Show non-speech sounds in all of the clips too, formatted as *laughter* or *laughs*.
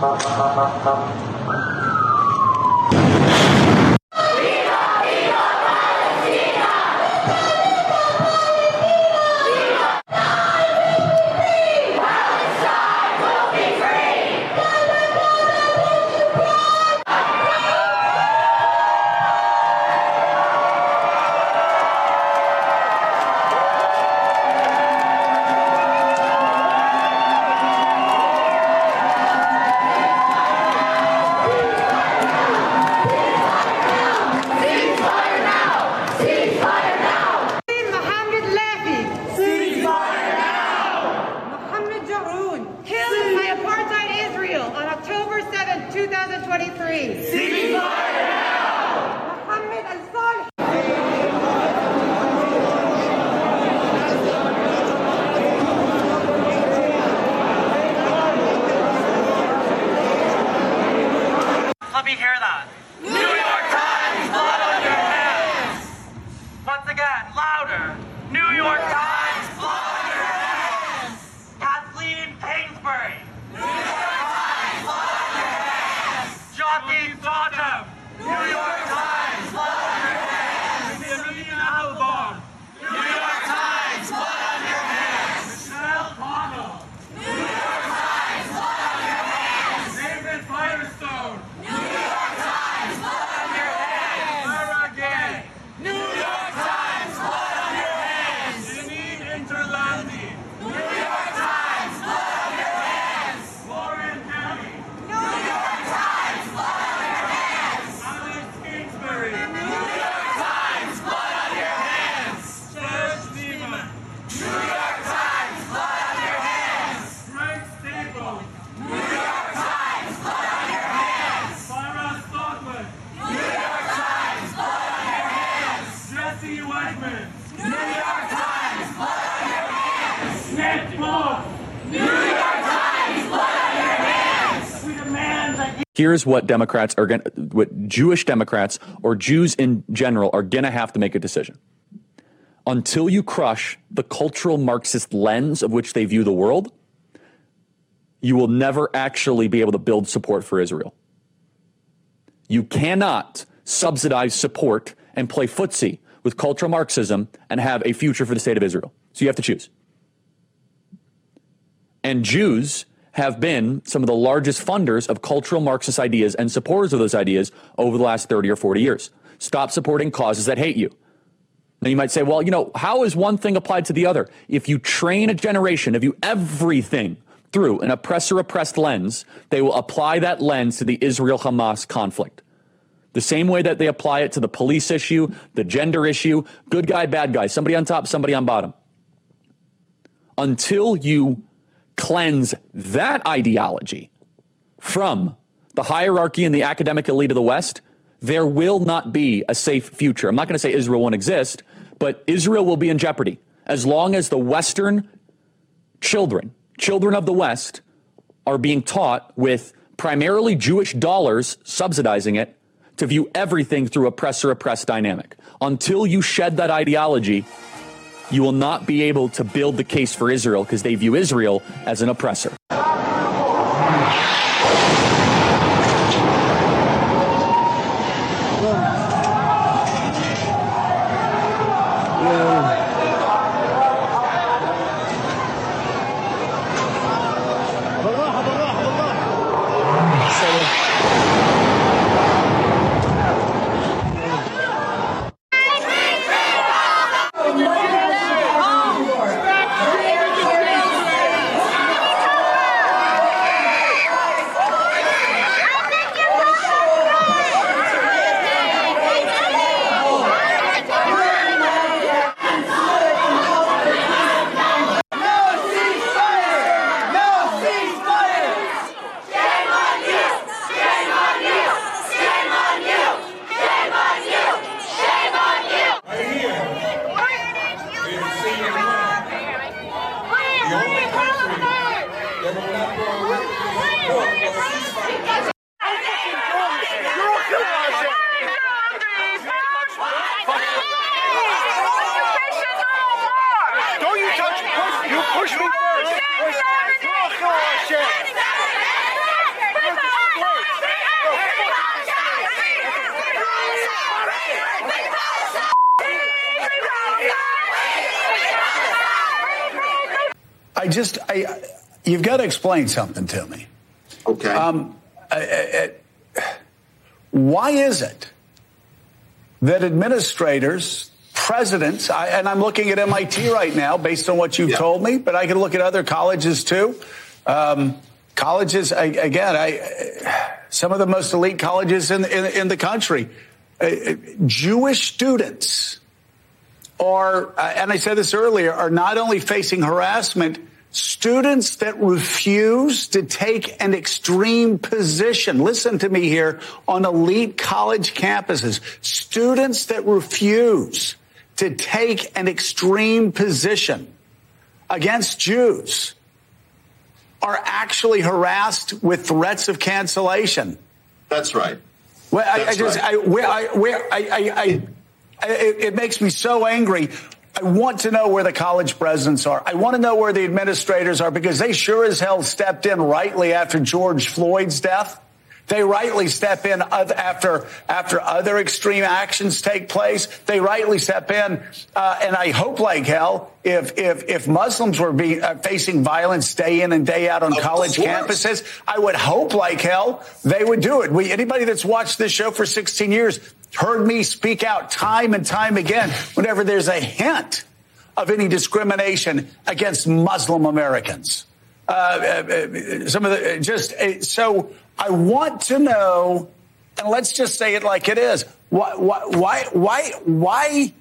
ハハハハ。Here's what Democrats are going what Jewish Democrats or Jews in general are going to have to make a decision. Until you crush the cultural Marxist lens of which they view the world, you will never actually be able to build support for Israel. You cannot subsidize support and play footsie with cultural Marxism and have a future for the state of Israel. So you have to choose. And Jews have been some of the largest funders of cultural Marxist ideas and supporters of those ideas over the last 30 or 40 years. Stop supporting causes that hate you. Now you might say, well, you know, how is one thing applied to the other? If you train a generation to you everything through an oppressor oppressed lens, they will apply that lens to the Israel Hamas conflict. The same way that they apply it to the police issue, the gender issue, good guy, bad guy, somebody on top, somebody on bottom. Until you cleanse that ideology from the hierarchy and the academic elite of the West, there will not be a safe future. I'm not going to say Israel won't exist, but Israel will be in jeopardy as long as the Western children, children of the West, are being taught with primarily Jewish dollars subsidizing it to view everything through oppressor oppressed dynamic. Until you shed that ideology, you will not be able to build the case for Israel because they view Israel as an oppressor. I just, I, you've got to explain something to me. Okay. Um, I, I, why is it that administrators, presidents, I, and I'm looking at MIT right now based on what you've yeah. told me, but I can look at other colleges too. Um, colleges, again, I, some of the most elite colleges in, in, in the country, uh, uh Jewish students are, uh, and I said this earlier, are not only facing harassment, students that refuse to take an extreme position. Listen to me here on elite college campuses. Students that refuse to take an extreme position against Jews are actually harassed with threats of cancellation. That's right. Well, I, I just, right. I, where, I, where, I, I, I it, it makes me so angry. I want to know where the college presidents are. I want to know where the administrators are because they sure as hell stepped in rightly after George Floyd's death. They rightly step in after after other extreme actions take place. They rightly step in, uh, and I hope like hell if if if Muslims were being uh, facing violence day in and day out on Of college course. campuses, I would hope like hell they would do it. We anybody that's watched this show for 16 years heard me speak out time and time again whenever there's a hint of any discrimination against Muslim Americans. Uh, uh, uh, some of the just uh, so I want to know, and let's just say it like it is. Why, why, why, why,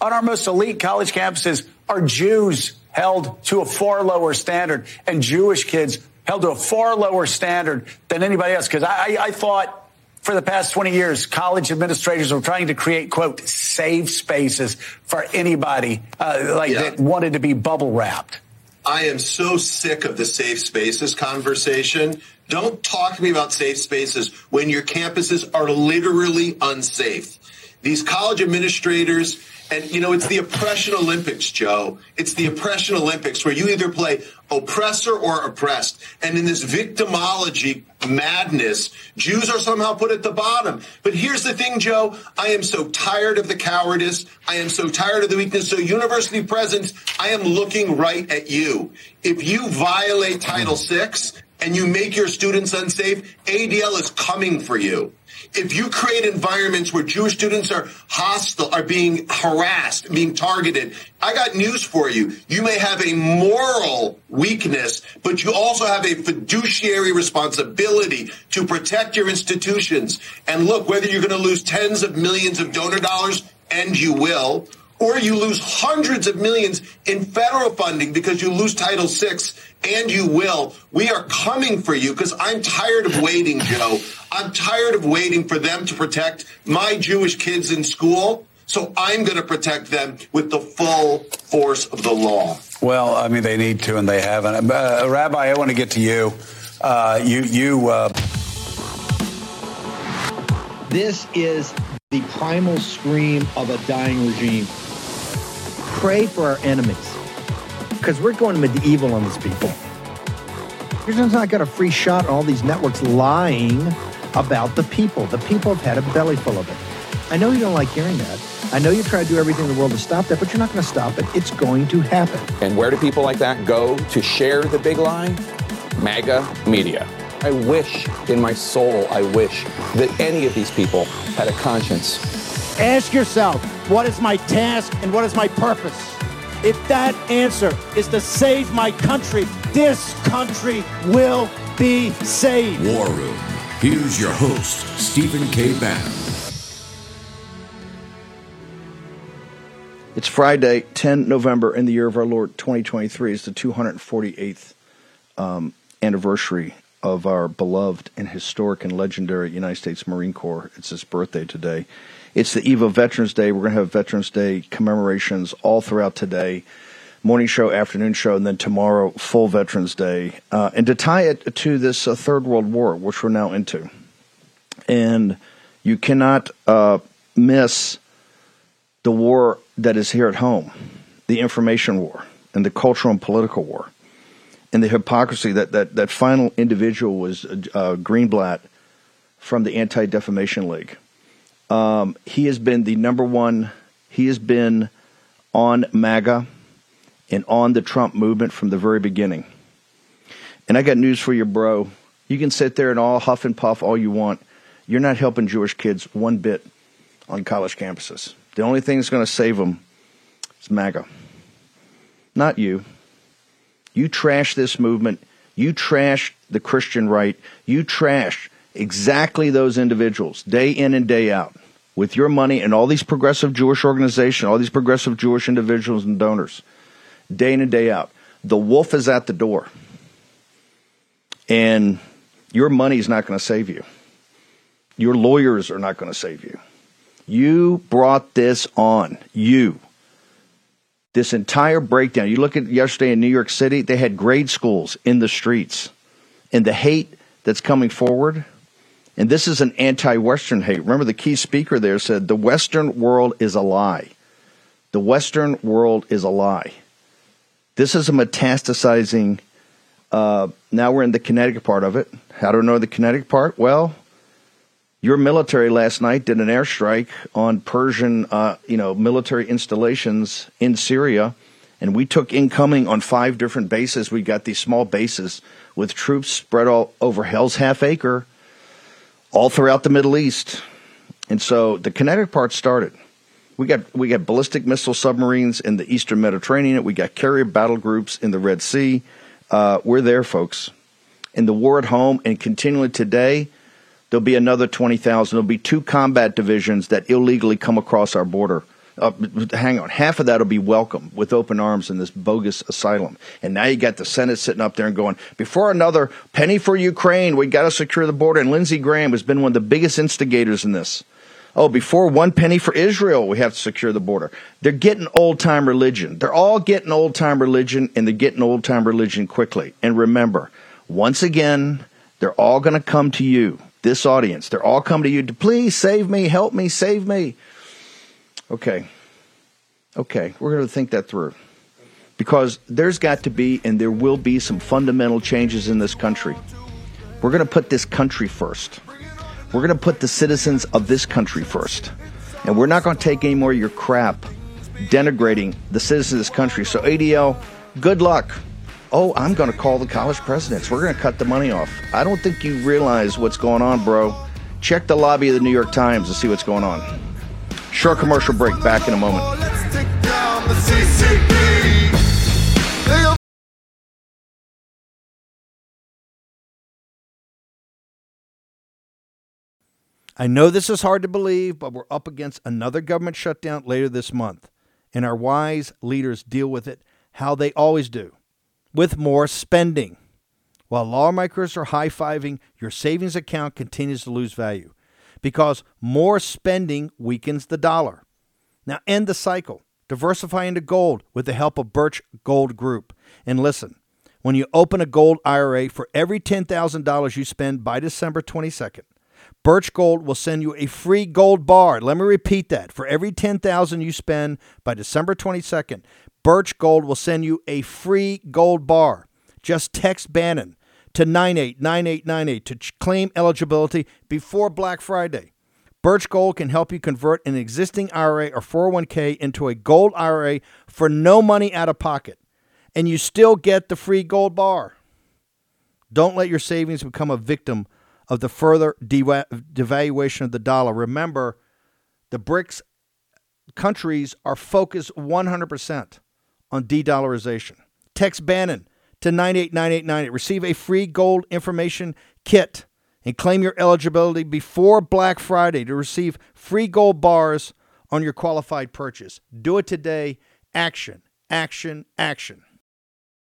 on our most elite college campuses are Jews held to a far lower standard and Jewish kids held to a far lower standard than anybody else? Because I, I thought for the past 20 years, college administrators were trying to create, quote, safe spaces for anybody uh, like Yeah. that wanted to be bubble wrapped. I am so sick of the safe spaces conversation. Don't talk to me about safe spaces when your campuses are literally unsafe. These college administrators, and you know, it's the oppression Olympics, Joe. It's the oppression Olympics where you either play oppressor or oppressed. And in this victimology madness, Jews are somehow put at the bottom. But here's the thing, Joe. I am so tired of the cowardice. I am so tired of the weakness. So university presidents, I am looking right at you. If you violate Title VI and you make your students unsafe, ADL is coming for you. If you create environments where Jewish students are hostile, are being harassed, being targeted, I got news for you. You may have a moral weakness, but you also have a fiduciary responsibility to protect your institutions. And look, whether you're going to lose tens of millions of donor dollars, and you will, or you lose hundreds of millions in federal funding because you lose Title VI, and you will. We are coming for you because I'm tired of waiting, Joe. I'm tired of waiting for them to protect my Jewish kids in school. So I'm going to protect them with the full force of the law. Well, I mean, they need to, and they haven't. Uh, Rabbi, I want to get to you. Uh, you, you. Uh, This is the primal scream of a dying regime. Pray for our enemies because we're going medieval on these people. You're just not got a free shot on all these networks lying about the people. The people have had a belly full of it. I know you don't like hearing that. I know you try to do everything in the world to stop that, but you're not going to stop it. It's going to happen. And where do people like that go to share the big lie? MAGA media. I wish in my soul, I wish that any of these people had a conscience. Ask yourself, what is my task and what is my purpose? If that answer is to save my country, this country will be saved. War Room. Here's your host, Stephen K. Bannon. It's Friday, 10 November in the year of our Lord 2023. It's the 248th um, anniversary of our beloved and historic and legendary United States Marine Corps. It's his birthday today. It's the eve of Veterans Day. We're going to have Veterans Day commemorations all throughout today. Morning show, afternoon show, and then tomorrow, full Veterans Day. Uh, and to tie it to this uh, Third World War, which we're now into. And you cannot uh, miss the war that is here at home, the information war, and the cultural and political war, and the hypocrisy that that, that final individual was uh, Greenblatt from the Anti Defamation League. Um, he has been the number one. He has been on MAGA, and on the Trump movement from the very beginning. And I got news for you, bro. You can sit there and all huff and puff all you want. You're not helping Jewish kids one bit on college campuses. The only thing that's going to save them is MAGA. Not you. You trash this movement. You trash the Christian right. You trash exactly those individuals day in and day out with your money and all these progressive Jewish organizations, all these progressive Jewish individuals and donors, day in and day out. The wolf is at the door. And your money is not going to save you. Your lawyers are not going to save you. You brought this on. You. This entire breakdown. You look at yesterday in New York City, they had grade schools in the streets. And the hate that's coming forward, and this is an anti Western hate. Remember, the key speaker there said, The Western world is a lie. The Western world is a lie. This is a metastasizing uh, now we're in the kinetic part of it. How do I know the kinetic part? Well, your military last night did an airstrike on Persian, uh, you know, military installations in Syria, and we took incoming on five different bases. We got these small bases with troops spread all over Hell's Half Acre, all throughout the Middle East, and so the kinetic part started. We got we got ballistic missile submarines in the Eastern Mediterranean. We got carrier battle groups in the Red Sea. Uh, we're there, folks. In the war at home and continually today, there'll be another 20,000. There'll be two combat divisions that illegally come across our border. Uh, hang on, half of that will be welcome with open arms in this bogus asylum. And now you got the Senate sitting up there and going, before another penny for Ukraine, we got to secure the border. And Lindsey Graham has been one of the biggest instigators in this. Oh, before one penny for Israel, we have to secure the border. They're getting old time religion. They're all getting old time religion, and they're getting old time religion quickly. And remember, once again, they're all going to come to you, this audience. They're all coming to you to please save me, help me, save me. Okay. Okay, we're going to think that through. Because there's got to be and there will be some fundamental changes in this country. We're going to put this country first. We're going to put the citizens of this country first. And we're not going to take any more of your crap denigrating the citizens of this country. So, ADL, good luck. Oh, I'm going to call the college presidents. We're going to cut the money off. I don't think you realize what's going on, bro. Check the lobby of the New York Times to see what's going on. Short commercial break. Back in a moment. I know this is hard to believe, but we're up against another government shutdown later this month, and our wise leaders deal with it how they always do with more spending. While lawmakers are high fiving, your savings account continues to lose value because more spending weakens the dollar. Now, end the cycle. Diversify into gold with the help of Birch Gold Group. And listen, when you open a gold IRA for every $10,000 you spend by December 22nd, Birch Gold will send you a free gold bar. Let me repeat that. For every 10,000 you spend by December 22nd, Birch Gold will send you a free gold bar. Just text Bannon to 989898 to claim eligibility before Black Friday. Birch Gold can help you convert an existing IRA or 401k into a gold IRA for no money out of pocket, and you still get the free gold bar. Don't let your savings become a victim of the further devaluation of the dollar. Remember, the BRICS countries are focused 100% on de dollarization. Text Bannon to 989898. Receive a free gold information kit and claim your eligibility before Black Friday to receive free gold bars on your qualified purchase. Do it today. Action, action, action.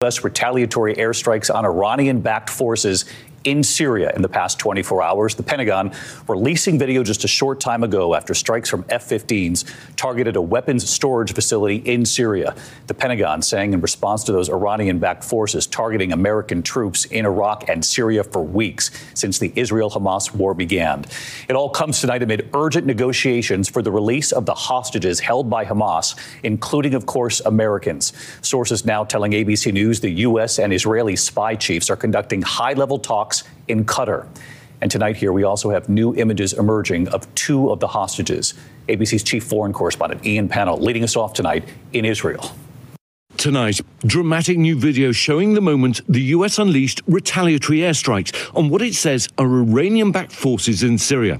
U.S. retaliatory airstrikes on Iranian backed forces in Syria in the past 24 hours. The Pentagon releasing video just a short time ago after strikes from F 15s targeted a weapons storage facility in Syria. The Pentagon saying in response to those Iranian backed forces targeting American troops in Iraq and Syria for weeks since the Israel Hamas war began. It all comes tonight amid urgent negotiations for the release of the hostages held by Hamas, including, of course, Americans. Sources now telling ABC News the U.S. and Israeli spy chiefs are conducting high level talks in Qatar. And tonight here, we also have new images emerging of two of the hostages. ABC's chief foreign correspondent, Ian Pannell, leading us off tonight in Israel. Tonight, dramatic new video showing the moment the US unleashed retaliatory airstrikes on what it says are Iranian backed forces in Syria.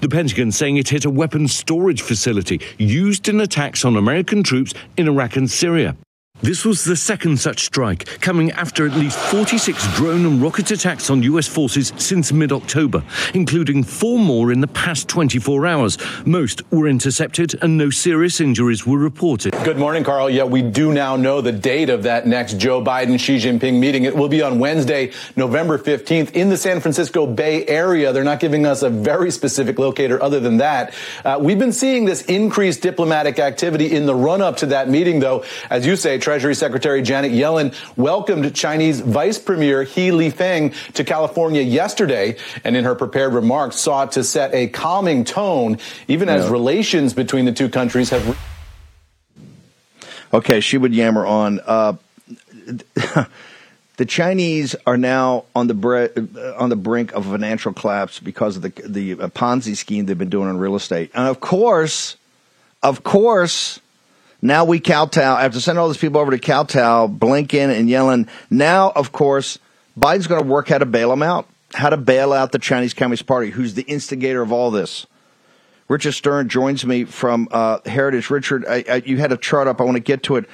The Pentagon saying it hit a weapons storage facility used in attacks on American troops in Iraq and Syria. This was the second such strike, coming after at least 46 drone and rocket attacks on US forces since mid October, including four more in the past 24 hours. Most were intercepted and no serious injuries were reported. Good morning, Carl. Yeah, we do now know the date of that next Joe Biden Xi Jinping meeting. It will be on Wednesday, November 15th in the San Francisco Bay Area. They're not giving us a very specific locator other than that. Uh, we've been seeing this increased diplomatic activity in the run up to that meeting, though. As you say, Treasury Secretary Janet Yellen welcomed Chinese Vice Premier He Lifeng to California yesterday, and in her prepared remarks sought to set a calming tone, even as Yeah. relations between the two countries have. Okay, she would yammer on. Uh, *laughs* the Chinese are now on the bre- on the brink of financial collapse because of the the Ponzi scheme they've been doing on real estate, and of course, of course, now we kowtow after sending all these people over to kowtow, Blinken and Yellen. Now, of course, Biden's going to work how to bail them out, how to bail out the Chinese Communist Party, who's the instigator of all this. Richard Stern joins me from uh, Heritage. Richard, I, I, you had a chart up. I want to get to it.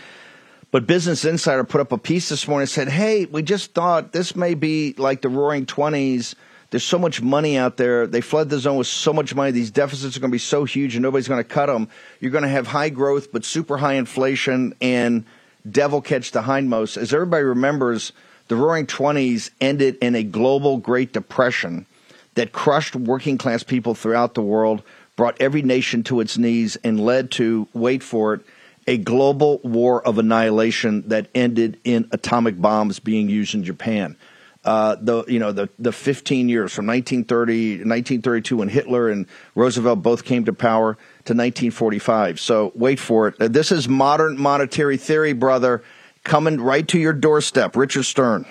But Business Insider put up a piece this morning and said, hey, we just thought this may be like the roaring 20s. There's so much money out there. They flood the zone with so much money. These deficits are going to be so huge and nobody's going to cut them. You're going to have high growth, but super high inflation and devil catch the hindmost. As everybody remembers, the roaring 20s ended in a global Great Depression that crushed working class people throughout the world, brought every nation to its knees, and led to, wait for it, a global war of annihilation that ended in atomic bombs being used in Japan. Uh, the you know the the 15 years from 1930 1932 when Hitler and Roosevelt both came to power to 1945. So wait for it. Uh, This is modern monetary theory, brother, coming right to your doorstep. Richard Stern.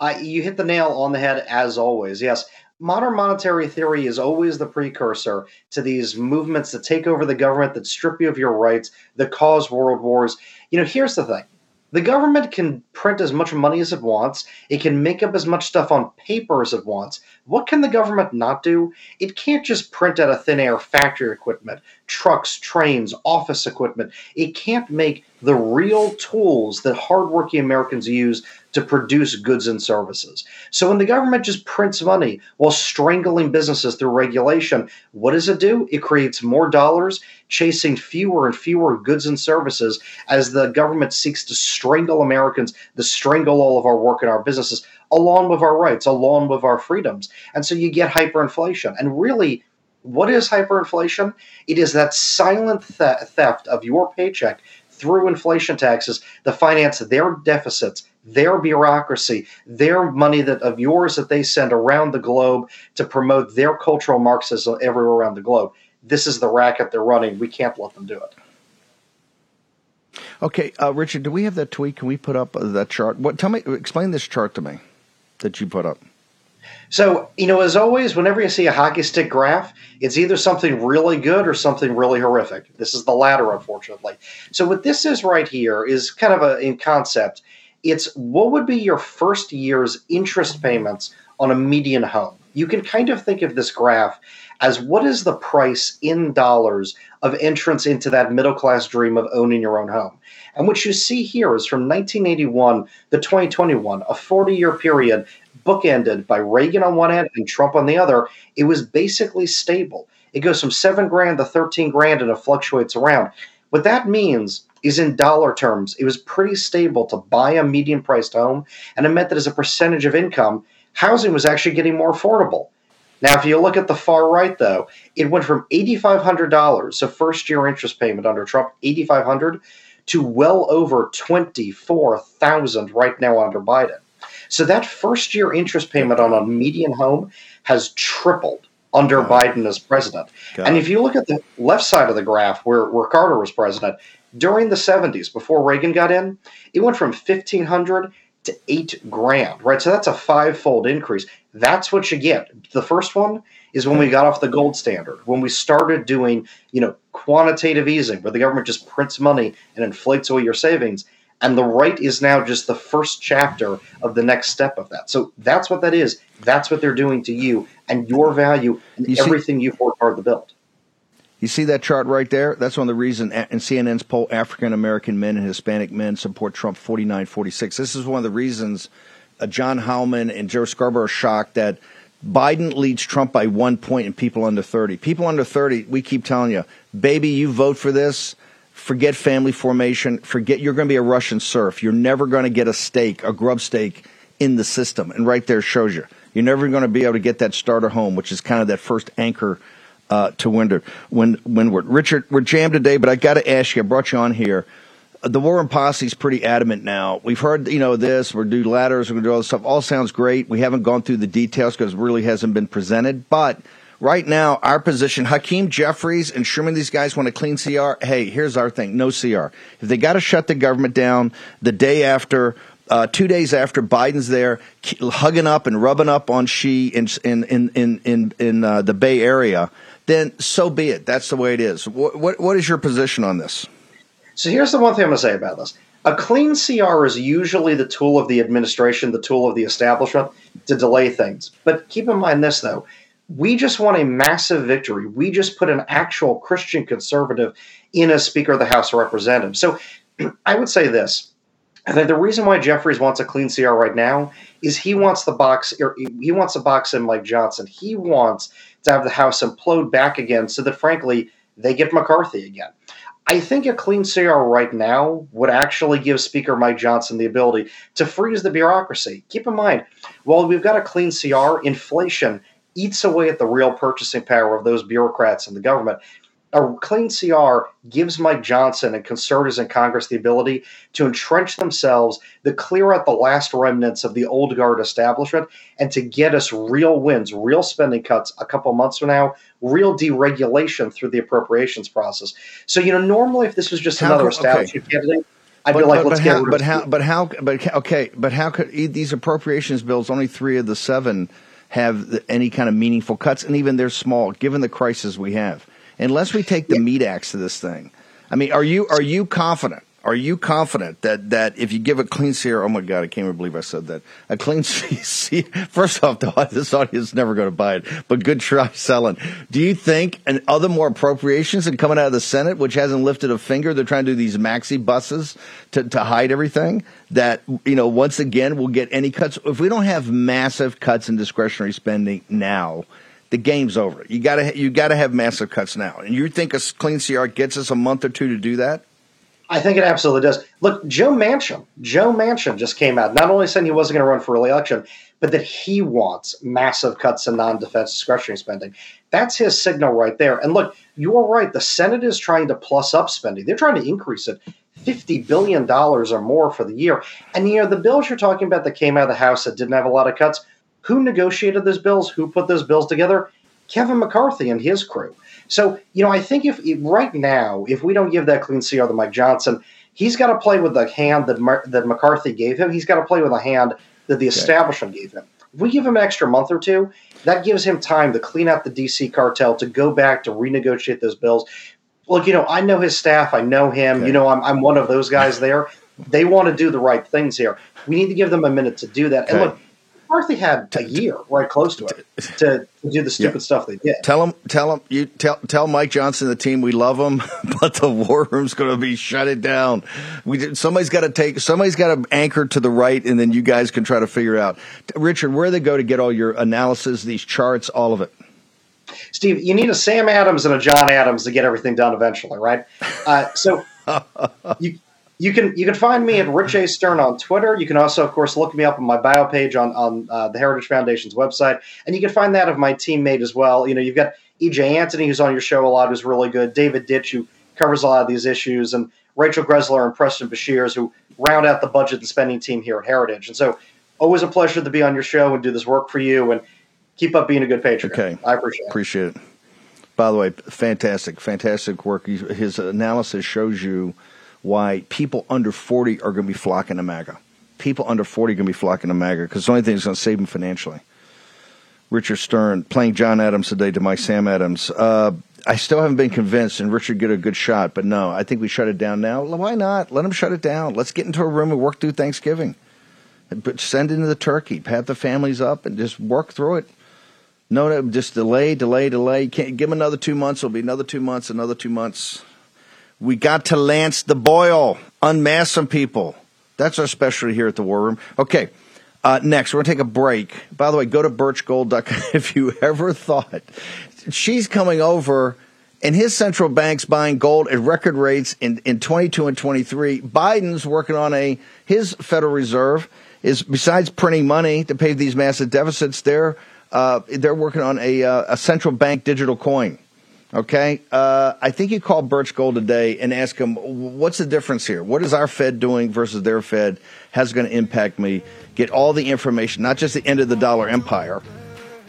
Uh, you hit the nail on the head as always. Yes, modern monetary theory is always the precursor to these movements that take over the government, that strip you of your rights, that cause world wars. You know, here's the thing. The government can print as much money as it wants. It can make up as much stuff on paper as it wants. What can the government not do? It can't just print out of thin air factory equipment, trucks, trains, office equipment. It can't make the real tools that hardworking Americans use to produce goods and services. So when the government just prints money while strangling businesses through regulation, what does it do? It creates more dollars, chasing fewer and fewer goods and services as the government seeks to strangle Americans, to strangle all of our work and our businesses, along with our rights, along with our freedoms. And so you get hyperinflation. And really, what is hyperinflation? It is that silent the- theft of your paycheck through inflation taxes to finance their deficits, their bureaucracy, their money that of yours that they send around the globe to promote their cultural Marxism everywhere around the globe. This is the racket they're running. We can't let them do it. Okay, uh, Richard, do we have that tweet? Can we put up uh, that chart? What? Tell me, explain this chart to me that you put up. So, you know, as always, whenever you see a hockey stick graph, it's either something really good or something really horrific. This is the latter, unfortunately. So, what this is right here is kind of a in concept. It's what would be your first year's interest payments on a median home. You can kind of think of this graph as what is the price in dollars of entrance into that middle class dream of owning your own home. And what you see here is from 1981 to 2021, a 40 year period bookended by Reagan on one end and Trump on the other. It was basically stable. It goes from seven grand to 13 grand and it fluctuates around. What that means is in dollar terms, it was pretty stable to buy a median priced home. And it meant that as a percentage of income, housing was actually getting more affordable. Now, if you look at the far right, though, it went from $8,500, so first year interest payment under Trump, $8,500, to well over 24000 right now under Biden. So that first year interest payment on a median home has tripled under Biden as president. Got and if you look at the left side of the graph where, where Carter was president, during the 70s, before Reagan got in, it went from 1500 to 8 grand, right? So that's a five-fold increase. That's what you get. The first one is when we got off the gold standard, when we started doing, you know, quantitative easing, where the government just prints money and inflates away your savings. And the right is now just the first chapter of the next step of that. So that's what that is. That's what they're doing to you and your value and You see- everything you've worked hard to build. You see that chart right there? That's one of the reasons in CNN's poll African American men and Hispanic men support Trump 49 46. This is one of the reasons uh, John Howman and Joe Scarborough are shocked that Biden leads Trump by one point in people under 30. People under 30, we keep telling you, baby, you vote for this, forget family formation, forget you're going to be a Russian serf. You're never going to get a steak, a grub steak in the system. And right there shows you. You're never going to be able to get that starter home, which is kind of that first anchor uh, to Windward. When Windward, Richard, we're jammed today, but I got to ask you. I brought you on here. The War Room Posse is pretty adamant now. We've heard, you know, this. We're do ladders. We're to do all this stuff. All sounds great. We haven't gone through the details because it really hasn't been presented. But right now, our position, Hakeem Jeffries and Schumer, these guys want a clean CR. Hey, here's our thing: no CR. If they got to shut the government down the day after uh, two days after Biden's there, hugging up and rubbing up on in in in in in, in uh, the Bay Area, then so be it. That's the way it is. What what, what is your position on this? So here's the one thing I'm going to say about this. A clean CR is usually the tool of the administration, the tool of the establishment to delay things. But keep in mind this, though. We just won a massive victory. We just put an actual Christian conservative in as Speaker of the House of Representatives. So *clears throat* I would say this. I think the reason why Jeffries wants a clean CR right now is he wants the box, he wants a box in Mike Johnson. He wants to have the House implode back again so that, frankly, they get McCarthy again. I think a clean CR right now would actually give Speaker Mike Johnson the ability to freeze the bureaucracy. Keep in mind, while we've got a clean CR, inflation eats away at the real purchasing power of those bureaucrats in the government. A clean CR gives Mike Johnson and conservatives in Congress the ability to entrench themselves, to clear out the last remnants of the old guard establishment, and to get us real wins, real spending cuts a couple months from now, real deregulation through the appropriations process. So, you know, normally if this was just How another okay. establishment candidate, I'd but, be like, but, let's but get how, rid but of how, but how, but okay, but how could these appropriations bills? Only three of the seven have any kind of meaningful cuts, and even they're small, given the crisis we have. Unless we take the meat axe to this thing, I mean, are you are you confident? Are you confident that, that if you give a clean CR, oh my God, I can't even believe I said that. A clean *laughs* CR, first off, the- *laughs* this audience is never going to buy it, but good try selling. Do you think, and other more appropriations and coming out of the Senate, which hasn't lifted a finger, they're trying to do these maxi buses to, to hide everything, that, you know, once again, we'll get any cuts? If we don't have massive cuts in discretionary spending now, the game's over. You gotta, you gotta have massive cuts now. And you think a clean CR gets us a month or two to do that? I think it absolutely does. Look, Joe Manchin, Joe Manchin just came out, not only saying he wasn't going to run for re-election, but that he wants massive cuts in non-defense discretionary spending. That's his signal right there. And look, you are right. The Senate is trying to plus up spending. They're trying to increase it fifty billion dollars or more for the year. And you know, the bills you're talking about that came out of the House that didn't have a lot of cuts. Who negotiated those bills? Who put those bills together? Kevin McCarthy and his crew. So, you know, I think if right now, if we don't give that clean CR to Mike Johnson, he's got to play with the hand that Mar- that McCarthy gave him. He's got to play with the hand that the establishment gave him. If we give him an extra month or two, that gives him time to clean out the DC cartel, to go back to renegotiate those bills. Look, you know, I know his staff. I know him. You know, I'm, I'm one of those guys there. They want to do the right things here. We need to give them a minute to do that. And look, McCarthy had a year right close to it to, to do the stupid Yeah. stuff they did. Tell him, tell him, you tell tell Mike Johnson the team we love him, *laughs* but the war room's going to be shut it down. We did- somebody's got to take somebody's got to anchor to the right, and then you guys can try to figure out. Richard, where they go to get all your analysis, these charts, all of it. Steve, you need a Sam Adams and a John Adams to get everything done eventually, right? Uh, so *laughs* you you can you can find me at Rich A Stern on Twitter. You can also, of course, look me up on my bio page on on uh, the Heritage Foundation's website, and you can find that of my teammate as well. You know, you've got EJ Antoni, who's on your show a lot, who's really good. David Ditch, who covers a lot of these issues, and Rachel Greszler and Preston Brashers, who round out the budget and spending team here at Heritage. And so, always a pleasure to be on your show and do this work for you. And keep up being a good patriot. Okay, I appreciate it. Appreciate it. By the way, fantastic, fantastic work. His analysis shows you why people under forty are going to be flocking to MAGA. People under forty are going to be flocking to MAGA because the only thing that's going to save them financially. Richard Stern playing John Adams today to Mike Sam Adams. Uh, I still haven't been convinced, and Richard get a good shot, but no, I think we shut it down now. Why not? Let them shut it down. Let's get into a room and work through Thanksgiving. Send in the turkey, pat the families up, and just work through it. No, no, just delay, delay, delay. Can't give them another two months. It'll be another two months, another two months. We got to lance the boil, unmask some people. That's our specialty here at the War Room. Okay, uh, next we're gonna take a break. By the way, go to birchgold.com *laughs* if you ever thought Xi's coming over and his central bank's buying gold at record rates in, in 22 and 23. Biden's working on a his Federal Reserve is besides printing money to pay these massive deficits, they're uh, they're working on a, uh, a central bank digital coin. Okay, uh, I think you call Birch Gold today and ask him, what's the difference here. What is our Fed doing versus their Fed? How's it going to impact me? Get all the information, not just the end of the dollar empire,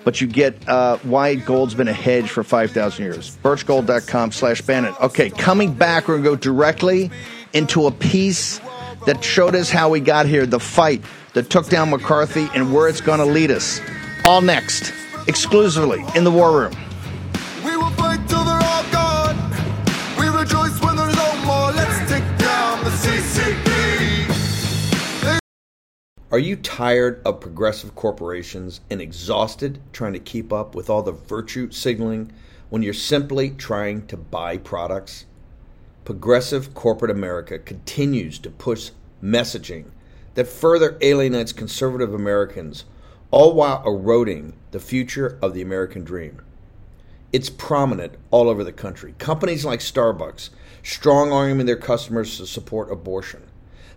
but you get uh, why gold's been a hedge for 5,000 years. Birchgold.com slash Bannon. Okay, coming back, we're going to go directly into a piece that showed us how we got here, the fight that took down McCarthy and where it's going to lead us. All next, exclusively in the War Room. Are you tired of progressive corporations and exhausted trying to keep up with all the virtue signaling when you're simply trying to buy products? Progressive corporate America continues to push messaging that further alienates conservative Americans, all while eroding the future of the American dream. It's prominent all over the country. Companies like Starbucks strong arming their customers to support abortion.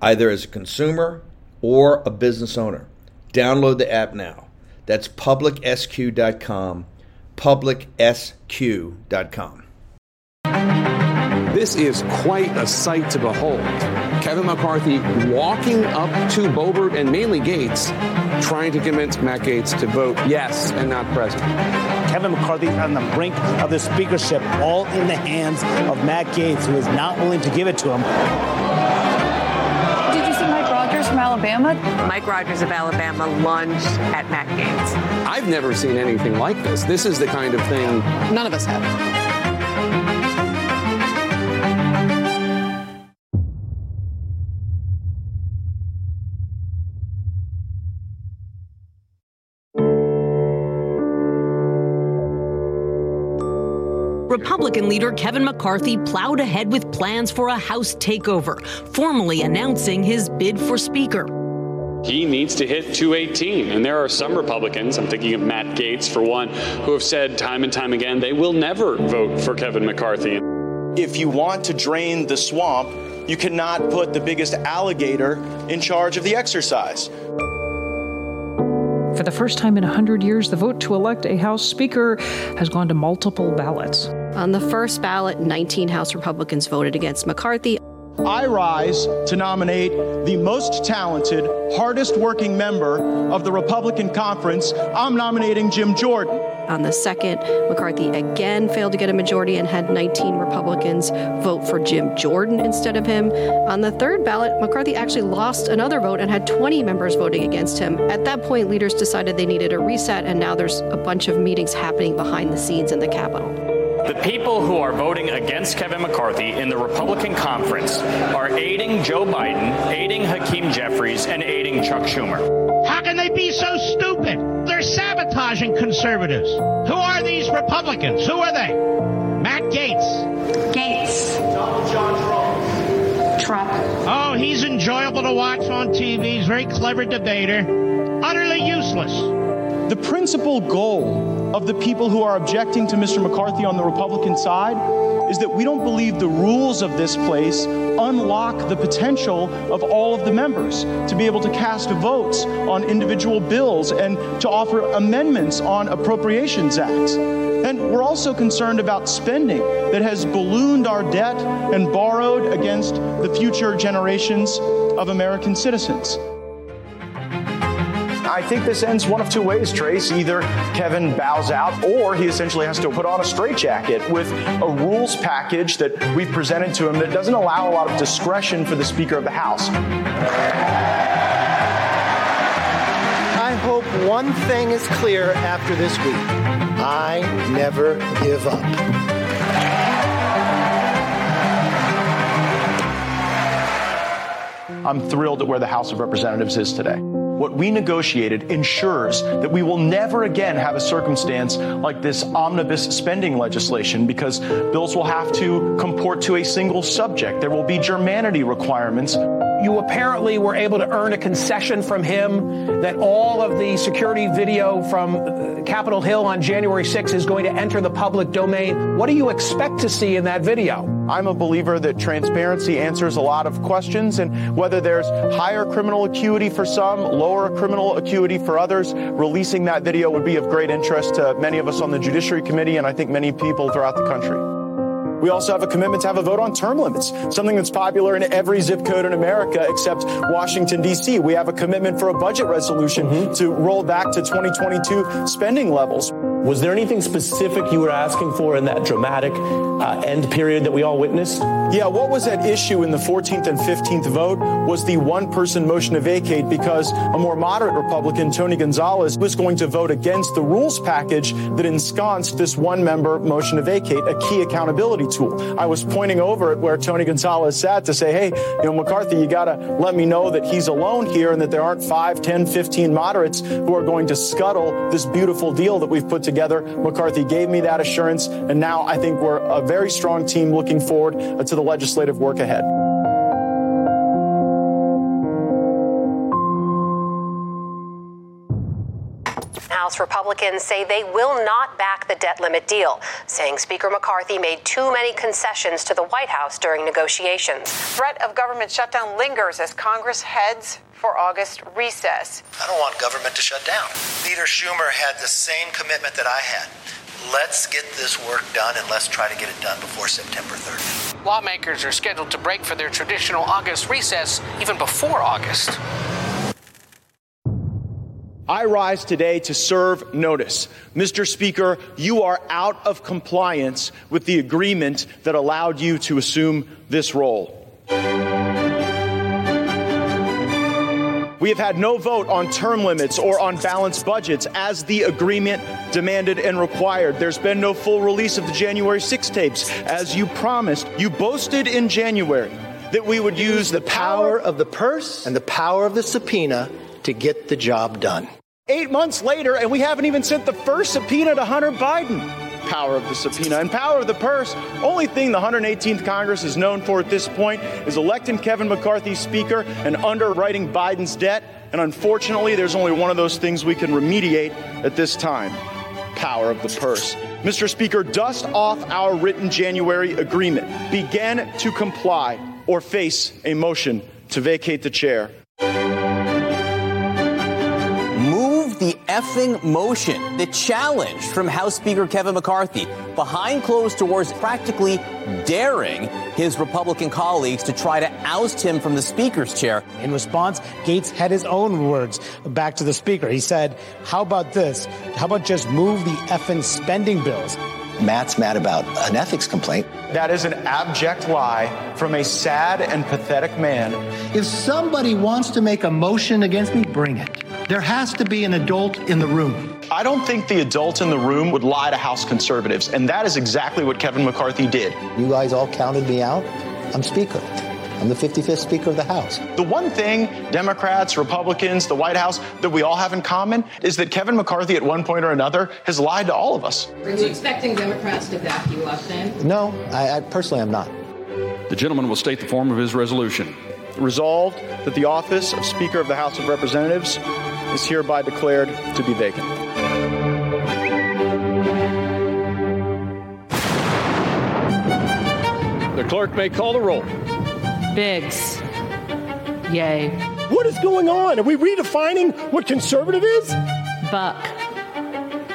either as a consumer or a business owner. Download the app now. That's publicsq.com, publicsq.com. This is quite a sight to behold. Kevin McCarthy walking up to Boebert and mainly Gaetz, trying to convince Matt Gaetz to vote yes and not present. Kevin McCarthy on the brink of the speakership, all in the hands of Matt Gaetz, who is not willing to give it to him. From Alabama? Mike Rogers of Alabama lunged at Matt Gaetz. I've never seen anything like this. This is the kind of thing None of us have. Republican leader Kevin McCarthy plowed ahead with plans for a House takeover, formally announcing his bid for Speaker. He needs to hit 218. And there are some Republicans, I'm thinking of Matt Gaetz for one, who have said time and time again they will never vote for Kevin McCarthy. If you want to drain the swamp, you cannot put the biggest alligator in charge of the exercise. For the first time in 100 years, the vote to elect a House Speaker has gone to multiple ballots. On the first ballot, 19 House Republicans voted against McCarthy. I rise to nominate the most talented, hardest working member of the Republican conference. I'm nominating Jim Jordan. On the second, McCarthy again failed to get a majority and had 19 Republicans vote for Jim Jordan instead of him. On the third ballot, McCarthy actually lost another vote and had 20 members voting against him. At that point, leaders decided they needed a reset, and now there's a bunch of meetings happening behind the scenes in the Capitol. The people who are voting against Kevin McCarthy in the Republican conference are aiding Joe Biden, aiding Hakeem Jeffries, and aiding Chuck Schumer. How can they be so stupid? They're sabotaging conservatives. Who are these Republicans? Who are they? Matt Gaetz. Gaetz. Donald John Trump. Trump. Oh, he's enjoyable to watch on TV. He's a very clever debater. Utterly useless. The principal goal of the people who are objecting to Mr. McCarthy on the Republican side is that we don't believe the rules of this place unlock the potential of all of the members to be able to cast votes on individual bills and to offer amendments on appropriations acts. And we're also concerned about spending that has ballooned our debt and borrowed against the future generations of American citizens. I think this ends one of two ways, Trace. Either Kevin bows out or he essentially has to put on a straitjacket with a rules package that we've presented to him that doesn't allow a lot of discretion for the Speaker of the House. I hope one thing is clear after this week I never give up. I'm thrilled at where the House of Representatives is today. What we negotiated ensures that we will never again have a circumstance like this omnibus spending legislation because bills will have to comport to a single subject. There will be germanity requirements. You apparently were able to earn a concession from him that all of the security video from uh, Capitol Hill on January 6th is going to enter the public domain. What do you expect to see in that video? I'm a believer that transparency answers a lot of questions, and whether there's higher criminal acuity for some, lower criminal acuity for others, releasing that video would be of great interest to many of us on the Judiciary Committee and I think many people throughout the country. We also have a commitment to have a vote on term limits, something that's popular in every zip code in America except Washington, D.C. We have a commitment for a budget resolution mm-hmm. to roll back to 2022 spending levels. Was there anything specific you were asking for in that dramatic uh, end period that we all witnessed? Yeah, what was at issue in the 14th and 15th vote was the one person motion to vacate because a more moderate Republican, Tony Gonzalez, was going to vote against the rules package that ensconced this one member motion to vacate, a key accountability tool. I was pointing over at where Tony Gonzalez sat to say, hey, you know, McCarthy, you got to let me know that he's alone here and that there aren't 5, 10, 15 moderates who are going to scuttle this beautiful deal that we've put together. McCarthy gave me that assurance, and now I think we're a very strong team looking forward to the legislative work ahead. House Republicans say they will not back the debt limit deal, saying Speaker McCarthy made too many concessions to the White House during negotiations. Threat of government shutdown lingers as Congress heads for August recess. I don't want government to shut down. Leader Schumer had the same commitment that I had. Let's get this work done and let's try to get it done before September 30th. Lawmakers are scheduled to break for their traditional August recess even before August. I rise today to serve notice. Mr. Speaker, you are out of compliance with the agreement that allowed you to assume this role. We have had no vote on term limits or on balanced budgets as the agreement demanded and required. There's been no full release of the January 6 tapes as you promised. You boasted in January that we would use the power of the purse and the power of the subpoena to get the job done. Eight months later, and we haven't even sent the first subpoena to Hunter Biden. Power of the subpoena and power of the purse. Only thing the 118th Congress is known for at this point is electing Kevin McCarthy Speaker and underwriting Biden's debt. And unfortunately, there's only one of those things we can remediate at this time power of the purse. Mr. Speaker, dust off our written January agreement. Begin to comply or face a motion to vacate the chair. Effing motion, the challenge from House Speaker Kevin McCarthy, behind closed doors, practically daring his Republican colleagues to try to oust him from the Speaker's chair. In response, Gaetz had his own words back to the Speaker. He said, How about this? How about just move the effing spending bills? Matt's mad about an ethics complaint. That is an abject lie from a sad and pathetic man. If somebody wants to make a motion against me, bring it. There has to be an adult in the room. I don't think the adult in the room would lie to House conservatives, and that is exactly what Kevin McCarthy did. You guys all counted me out. I'm Speaker. I'm the 55th Speaker of the House. The one thing Democrats, Republicans, the White House that we all have in common is that Kevin McCarthy, at one point or another, has lied to all of us. Are you expecting Democrats to back you up then? No, I, I personally am not. The gentleman will state the form of his resolution. Resolved that the office of Speaker of the House of Representatives is hereby declared to be vacant. The clerk may call the roll. Biggs. Yay. What is going on? Are we redefining what conservative is? Buck.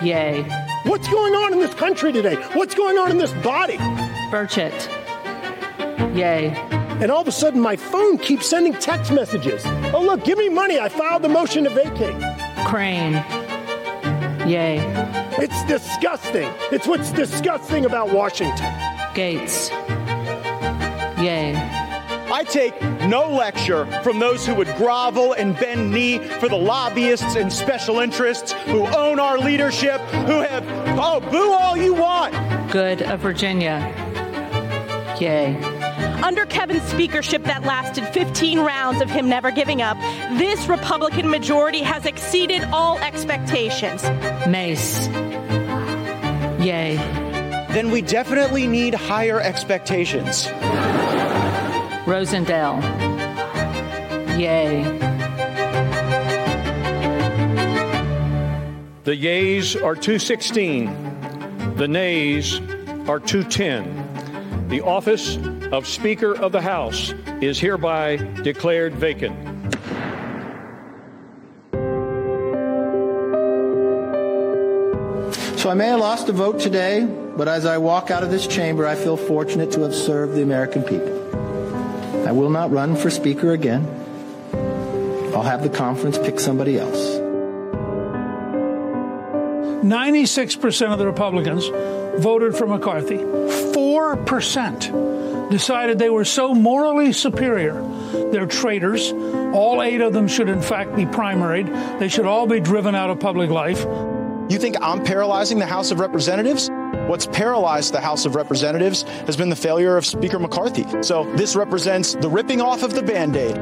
Yay. What's going on in this country today? What's going on in this body? Burchett. Yay. And all of a sudden, my phone keeps sending text messages. Oh, look, give me money. I filed the motion to vacate. Crane. Yay. It's disgusting. It's what's disgusting about Washington. Gaetz. Yay. I take no lecture from those who would grovel and bend knee for the lobbyists and special interests who own our leadership, who have, oh, boo all you want. Good of Virginia. Yay. Under Kevin's speakership that lasted 15 rounds of him never giving up, this Republican majority has exceeded all expectations. Mace. Yay. Then we definitely need higher expectations. Rosendale. Yay. The yeas are 216. The nays are 210. The office of Speaker of the House is hereby declared vacant. So I may have lost a vote today, but as I walk out of this chamber, I feel fortunate to have served the American people. I will not run for Speaker again. I'll have the conference pick somebody else. 96% of the Republicans voted for McCarthy. 4% decided they were so morally superior. They're traitors. All eight of them should, in fact, be primaried. They should all be driven out of public life. You think I'm paralyzing the House of Representatives? What's paralyzed the House of Representatives has been the failure of Speaker McCarthy. So this represents the ripping off of the band aid.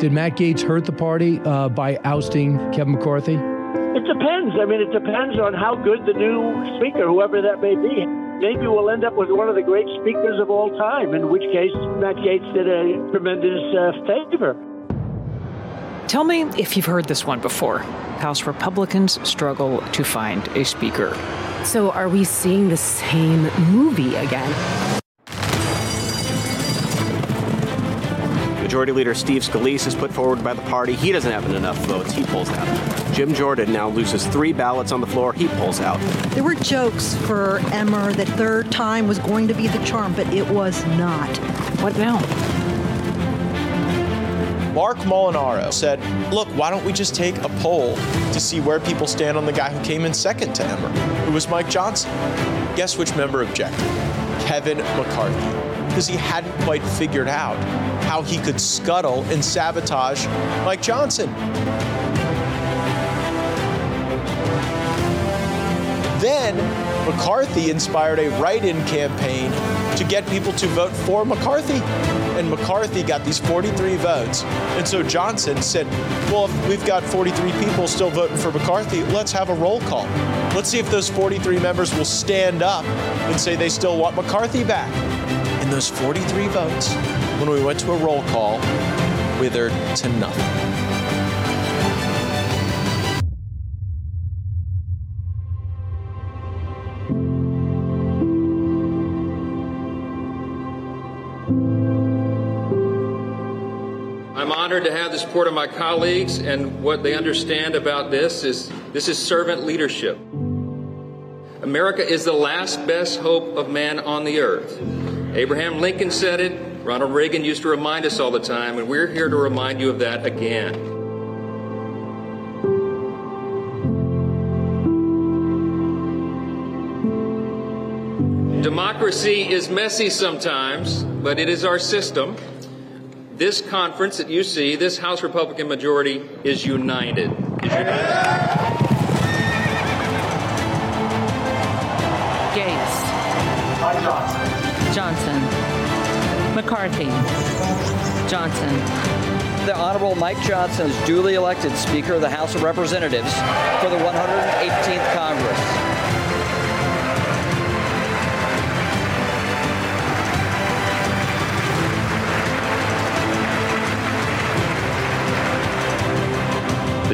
Did Matt Gaetz hurt the party uh, by ousting Kevin McCarthy? It depends. I mean, it depends on how good the new speaker, whoever that may be. Maybe we'll end up with one of the great speakers of all time, in which case Matt Gaetz did a tremendous uh, favor. Tell me if you've heard this one before. House Republicans struggle to find a speaker. So, are we seeing the same movie again? Majority Leader Steve Scalise is put forward by the party. He doesn't have enough votes. He pulls out. Jim Jordan now loses three ballots on the floor. He pulls out. There were jokes for Emmer that third time was going to be the charm, but it was not. What now? Marc Molinaro said, look, why don't we just take a poll to see where people stand on the guy who came in second to Emmer, who was Mike Johnson? Guess which member objected? Kevin McCarthy. Because he hadn't quite figured out how he could scuttle and sabotage Mike Johnson. Then McCarthy inspired a write in campaign to get people to vote for McCarthy. And McCarthy got these 43 votes. And so Johnson said, well, if we've got 43 people still voting for McCarthy, let's have a roll call. Let's see if those 43 members will stand up and say they still want McCarthy back. And those 43 votes, when we went to a roll call, withered to nothing. Honored to have the support of my colleagues, and what they understand about this is This is servant leadership. America is the last best hope of man on the earth. Abraham Lincoln said it. Ronald Reagan used to remind us all the time, and we're here to remind you of that again. Democracy is messy sometimes, but it is our system. This conference that you see, this House Republican majority, is united. Is Gaetz. Johnson. McCarthy. Johnson. The Honorable Mike Johnson is duly elected Speaker of the House of Representatives for the 118th Congress.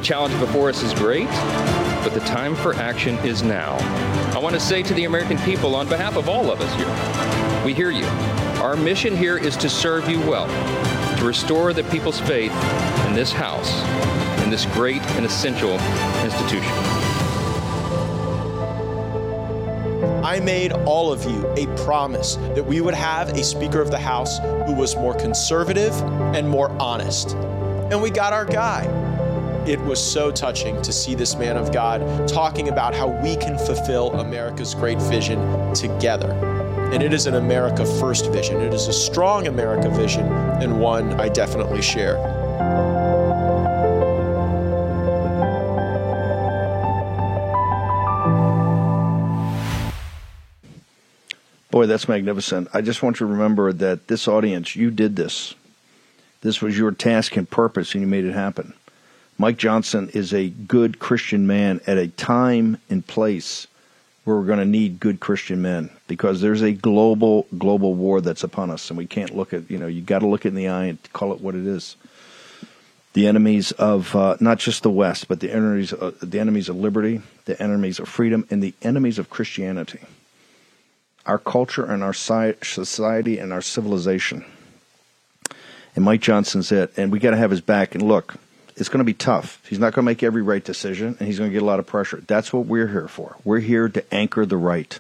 The challenge before us is great, but the time for action is now. I want to say to the American people, on behalf of all of us here, we hear you. Our mission here is to serve you well, to restore the people's faith in this House, in this great and essential institution. I made all of you a promise that we would have a Speaker of the House who was more conservative and more honest. And we got our guy it was so touching to see this man of God talking about how we can fulfill America's great vision together. And it is an America First vision. It is a strong America vision and one I definitely share. Boy, that's magnificent. I just want you to remember that this audience, you did this. This was your task and purpose, and you made it happen. Mike Johnson is a good Christian man at a time and place where we're going to need good Christian men because there's a global global war that's upon us and we can't look at you know you got to look it in the eye and call it what it is. The enemies of uh, not just the West, but the enemies uh, the enemies of liberty, the enemies of freedom, and the enemies of Christianity. Our culture and our society and our civilization. And Mike Johnson's it, and we got to have his back. And look, it's going to be tough. He's not going to make every right decision, and he's going to get a lot of pressure. That's what we're here for. We're here to anchor the right,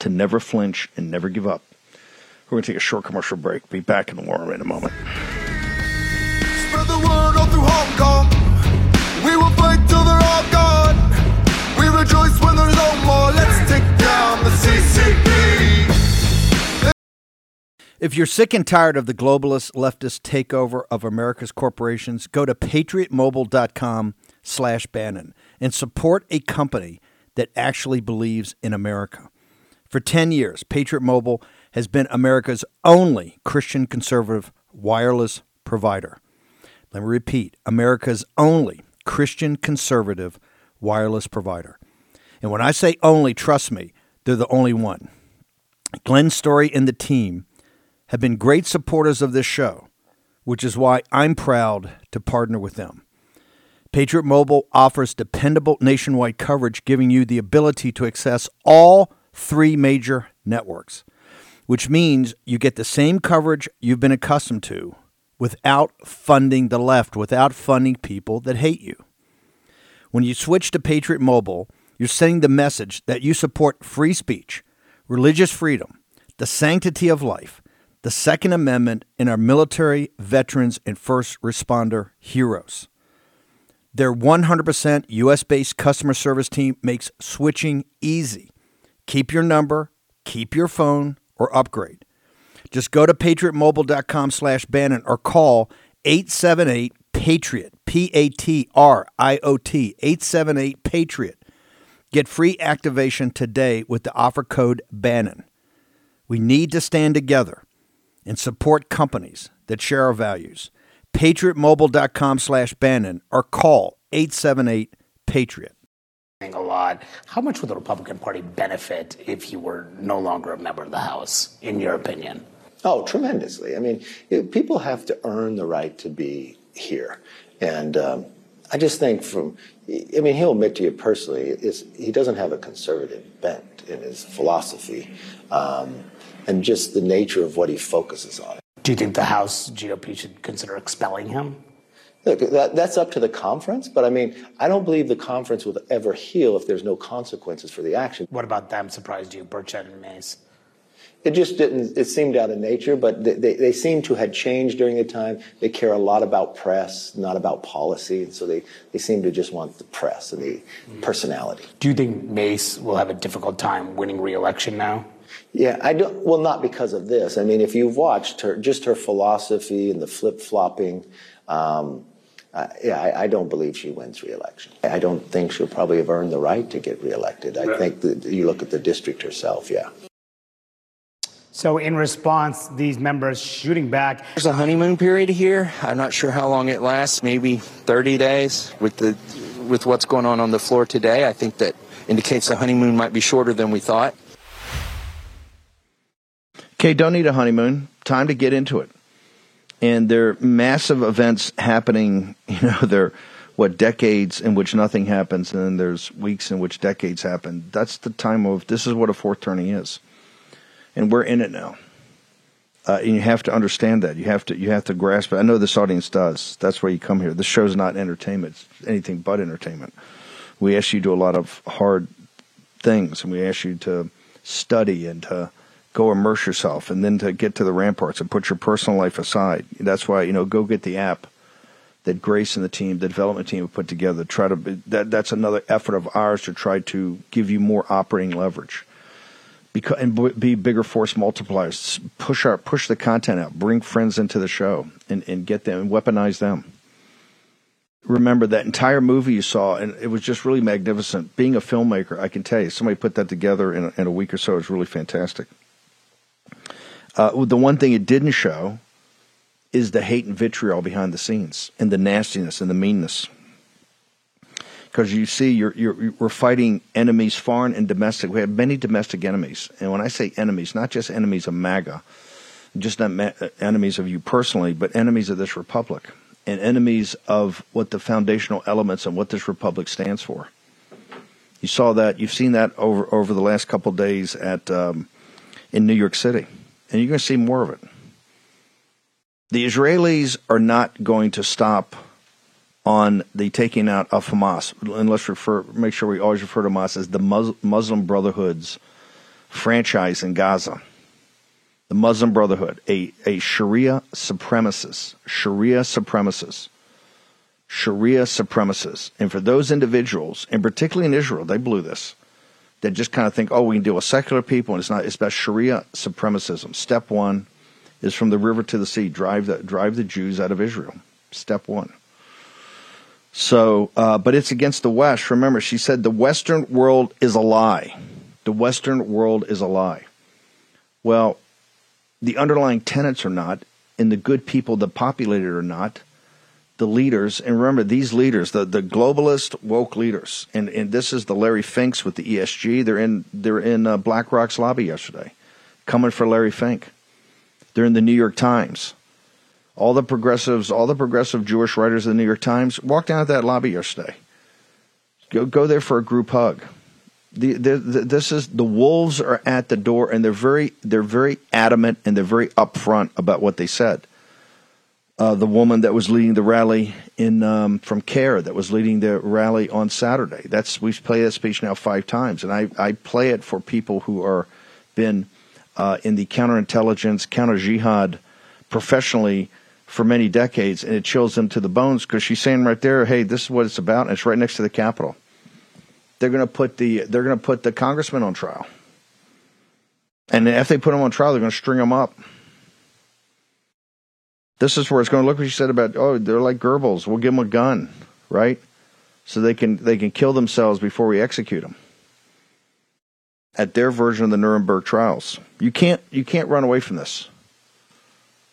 to never flinch and never give up. We're going to take a short commercial break. Be back in the war in a moment. Spread the word all through Hong Kong. We will fight till they're all gone. We rejoice when there's no more. Let's take down the CCP. If you're sick and tired of the globalist leftist takeover of America's corporations, go to patriotmobile.com slash Bannon and support a company that actually believes in America. For 10 years, Patriot Mobile has been America's only Christian conservative wireless provider. Let me repeat America's only Christian conservative wireless provider. And when I say only, trust me, they're the only one. Glenn Story and the team have been great supporters of this show, which is why I'm proud to partner with them. Patriot Mobile offers dependable nationwide coverage, giving you the ability to access all three major networks, which means you get the same coverage you've been accustomed to without funding the left, without funding people that hate you. When you switch to Patriot Mobile, you're sending the message that you support free speech, religious freedom, the sanctity of life, the Second Amendment in our military, veterans, and first responder heroes. Their 100% US based customer service team makes switching easy. Keep your number, keep your phone, or upgrade. Just go to patriotmobile.com slash Bannon or call 878 Patriot, P A T R I O T, 878 Patriot. Get free activation today with the offer code Bannon. We need to stand together and support companies that share our values. PatriotMobile.com slash Bannon or call 878 Patriot. A lot. How much would the Republican Party benefit if you were no longer a member of the House, in your opinion? Oh, tremendously. I mean, people have to earn the right to be here. And um, I just think from, I mean, he'll admit to you personally, he doesn't have a conservative bent in his philosophy. Um, and just the nature of what he focuses on. Do you think the House GOP should consider expelling him? Look, that, that's up to the conference, but I mean, I don't believe the conference will ever heal if there's no consequences for the action. What about them surprised you, Burchett and Mace? It just didn't, it seemed out of nature, but they, they, they seem to have changed during the time. They care a lot about press, not about policy, and so they, they seem to just want the press and the mm-hmm. personality. Do you think Mace will have a difficult time winning re-election now? Yeah, I don't. Well, not because of this. I mean, if you've watched her, just her philosophy and the flip flopping, um, uh, yeah, I, I, don't believe she wins re-election. I don't think she'll probably have earned the right to get reelected. I think that you look at the district herself. Yeah. So, in response, these members shooting back. There's a honeymoon period here. I'm not sure how long it lasts. Maybe 30 days. With the with what's going on on the floor today, I think that indicates the honeymoon might be shorter than we thought. Okay, don't need a honeymoon. Time to get into it. And there are massive events happening. *laughs* You know, there are what decades in which nothing happens, and then there's weeks in which decades happen. That's the time of this is what a fourth turning is, and we're in it now. Uh, and you have to understand that. You have to you have to grasp it. I know this audience does. That's why you come here. This show's not entertainment. It's anything but entertainment. We ask you to do a lot of hard things, and we ask you to study and to go immerse yourself and then to get to the ramparts and put your personal life aside. That's why, you know, go get the app that Grace and the team, the development team have put together. Try to that that's another effort of ours to try to give you more operating leverage. Because, and be bigger force multipliers. Push our push the content out. Bring friends into the show and, and get them and weaponize them. Remember that entire movie you saw, and it was just really magnificent. Being a filmmaker, I can tell you, somebody put that together in a, in a week or so is really fantastic. Uh, the one thing it didn't show is the hate and vitriol behind the scenes, and the nastiness and the meanness. Because you see, you're, you're, we're fighting enemies, foreign and domestic. We have many domestic enemies, and when I say enemies, not just enemies of MAGA, just not ma- enemies of you personally, but enemies of this republic, and enemies of what the foundational elements and what this republic stands for. You saw that. You've seen that over over the last couple days at um, in New York City and you're going to see more of it. The Israelis are not going to stop on the taking out of Hamas, and let's refer, make sure we always refer to Hamas as the Muslim Brotherhood's franchise in Gaza. The Muslim Brotherhood, a, a Sharia supremacist, Sharia supremacist, Sharia supremacist. And for those individuals, and particularly in Israel, they blew this that just kind of think, oh, we can deal with secular people, and it's not. It's about Sharia supremacism. Step one is from the river to the sea. Drive the drive the Jews out of Israel. Step one. So, uh, but it's against the West. Remember, she said the Western world is a lie. The Western world is a lie. Well, the underlying tenets are not, and the good people that populate it are not the leaders, and remember these leaders, the, the globalist woke leaders, and, and this is the Larry Finks with the ESG. They're in they're in uh, BlackRock's lobby yesterday, coming for Larry Fink. They're in the New York Times. All the progressives, all the progressive Jewish writers of the New York Times walked down to that lobby yesterday. Go go there for a group hug. The, the, the, this is the wolves are at the door, and they're very they're very adamant and they're very upfront about what they said uh, the woman that was leading the rally in um, from CAIR that was leading the rally on Saturday. That's we've played that speech now five times, and I, I play it for people who are been uh, in the counterintelligence, counter jihad professionally for many decades, and it chills them to the bones because she's saying right there, "Hey, this is what it's about," and it's right next to the Capitol. They're going to put the they're going to put the congressman on trial, and if they put him on trial, they're going to string him up. This is where it's going. Look what you said about oh, they're like Goebbels. We'll give them a gun, right? So they can they can kill themselves before we execute them. At their version of the Nuremberg trials, you can't you can't run away from this.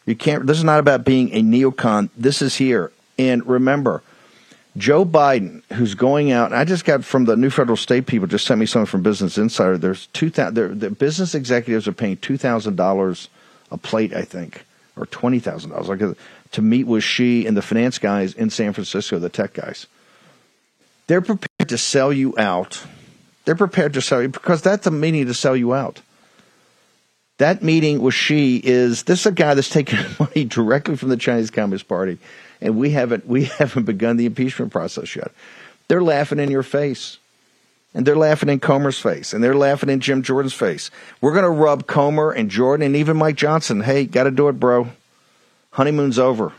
You can't. This is not about being a neocon. This is here. And remember, Joe Biden, who's going out, I just got from the New Federal State people, just sent me something from Business Insider. There's two thousand. The business executives are paying two thousand dollars a plate, I think, or twenty thousand dollars, like to meet with Xi and the finance guys in San Francisco, the tech guys. They're prepared to sell you out. They're prepared to sell you because that's the meaning to sell you out. That meeting with Xi is this is a guy that's taking *laughs* money directly from the Chinese Communist Party, and we haven't we *laughs* haven't begun the impeachment process yet. They're laughing in your face. And they're laughing in Comer's face, and they're laughing in Jim Jordan's face. We're going to rub Comer and Jordan and even Mike Johnson. Hey, got to do it, bro. Honeymoon's over.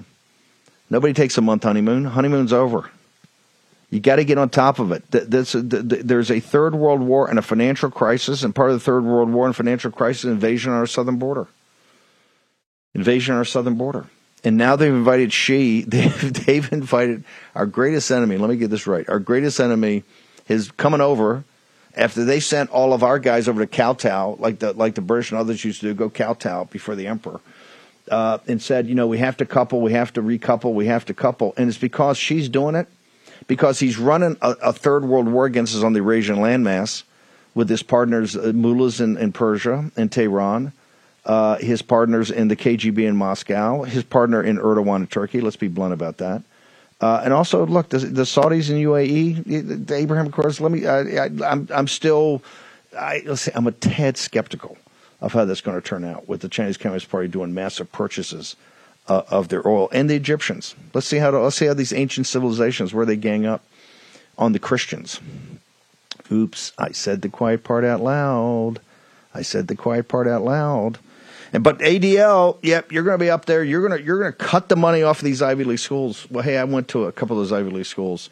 Nobody takes a month honeymoon. Honeymoon's over. You got to get on top of it. There's a, third world war and a financial crisis, and part of the third world war and financial crisis invasion on our southern border. Invasion on our southern border. And now they've invited Xi *laughs* they've invited our greatest enemy. Let me get this right. Our greatest enemy is coming over after they sent all of our guys over to kowtow, like the like the British and others used to do, go kowtow before the emperor, uh, and said, you know, we have to couple, we have to recouple, we have to couple, and it's because Xi's doing it, because he's running a, a third world war against us on the Eurasian landmass with his partners, uh, mullahs in, in Persia and Tehran. Uh, his partners in the KGB in Moscow, his partner in Erdogan in Turkey. Let's be blunt about that. Uh, and also, look, the, the, Saudis and UAE, the Abraham Accords. Let me. I, am I'm, still. I, let's say I'm a tad skeptical of how that's going to turn out with the Chinese Communist Party doing massive purchases uh, of their oil and the Egyptians. Let's see how to, let's see how these ancient civilizations where they gang up on the Christians. Oops, I said the quiet part out loud. I said the quiet part out loud. But ADL, yep, you're going to be up there. You're going to you're going to cut the money off of these Ivy League schools. Well, hey, I went to a couple of those Ivy League schools.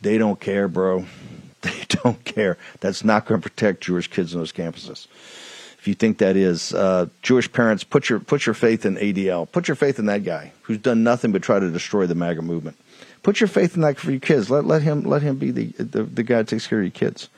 They don't care, bro. *laughs* They don't care. That's not going to protect Jewish kids on those campuses. If you think that is, uh, Jewish parents, put your put your faith in ADL. Put your faith in that guy who's done nothing but try to destroy the MAGA movement. Put your faith in that for your kids. Let let him let him be the the, the guy that takes care of your kids.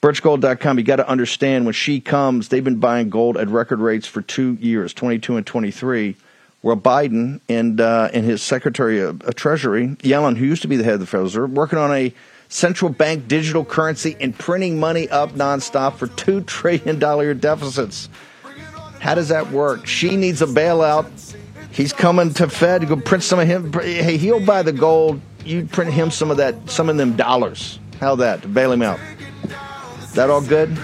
Birchgold.com, you got to understand when Xi comes, they've been buying gold at record rates for two years, 22 and 23, where Biden and, uh, and his Secretary of, of Treasury, Yellen, who used to be the head of the Federal Reserve, working on a central bank digital currency and printing money up nonstop for $2 trillion deficits. How does that work? Xi needs a bailout. He's coming to Fed go print some of him. Hey, he'll buy the gold. You print him some of that, some of them dollars. How that to bail him out? That all good?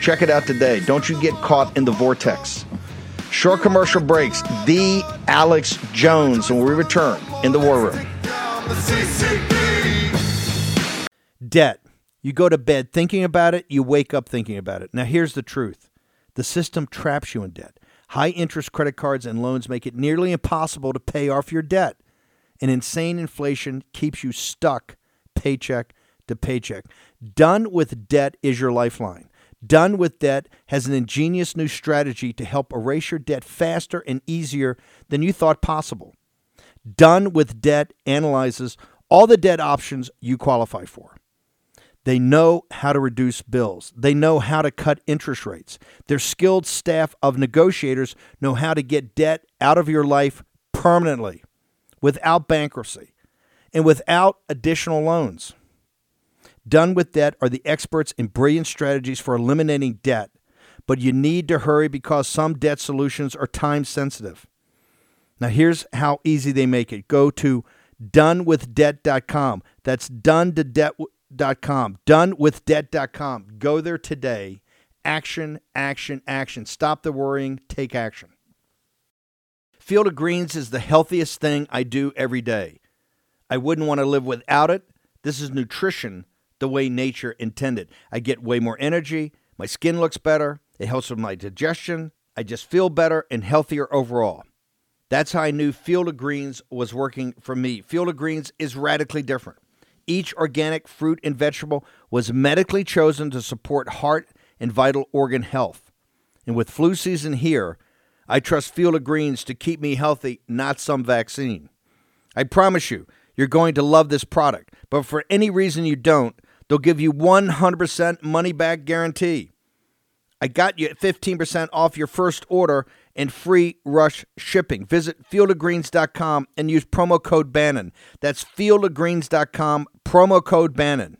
Check it out today. Don't you get caught in the vortex. Short commercial breaks. The Alex Jones when we return in the War Room. Debt. You go to bed thinking about it, you wake up thinking about it. Now, here's the truth the system traps you in debt. High interest credit cards and loans make it nearly impossible to pay off your debt. And insane inflation keeps you stuck paycheck to paycheck. Done with Debt is your lifeline. Done with Debt has an ingenious new strategy to help erase your debt faster and easier than you thought possible. Done with Debt analyzes all the debt options you qualify for. They know how to reduce bills. They know how to cut interest rates. Their skilled staff of negotiators know how to get debt out of your life permanently without bankruptcy and without additional loans. Done with Debt are the experts in brilliant strategies for eliminating debt, but you need to hurry because some debt solutions are time sensitive. Now, here's how easy they make it go to donewithdebt.com. That's done to debt.com. Donewithdebt.com. Go there today. Action, action, action. Stop the worrying, take action. Field of Greens is the healthiest thing I do every day. I wouldn't want to live without it. This is nutrition the way nature intended. I get way more energy, my skin looks better, it helps with my digestion, I just feel better and healthier overall. That's how I knew Field of Greens was working for me. Field of Greens is radically different. Each organic fruit and vegetable was medically chosen to support heart and vital organ health. And with flu season here, I trust Field of Greens to keep me healthy, not some vaccine. I promise you, you're going to love this product. But for any reason you don't, They'll give you 100% money back guarantee. I got you 15% off your first order and free rush shipping. Visit fieldofgreens.com and use promo code Bannon. That's fieldofgreens.com, promo code Bannon.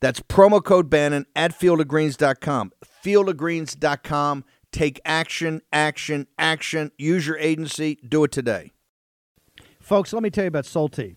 That's promo code Bannon at fieldofgreens.com. Fieldofgreens.com. Take action, action, action. Use your agency. Do it today. Folks, let me tell you about Solti.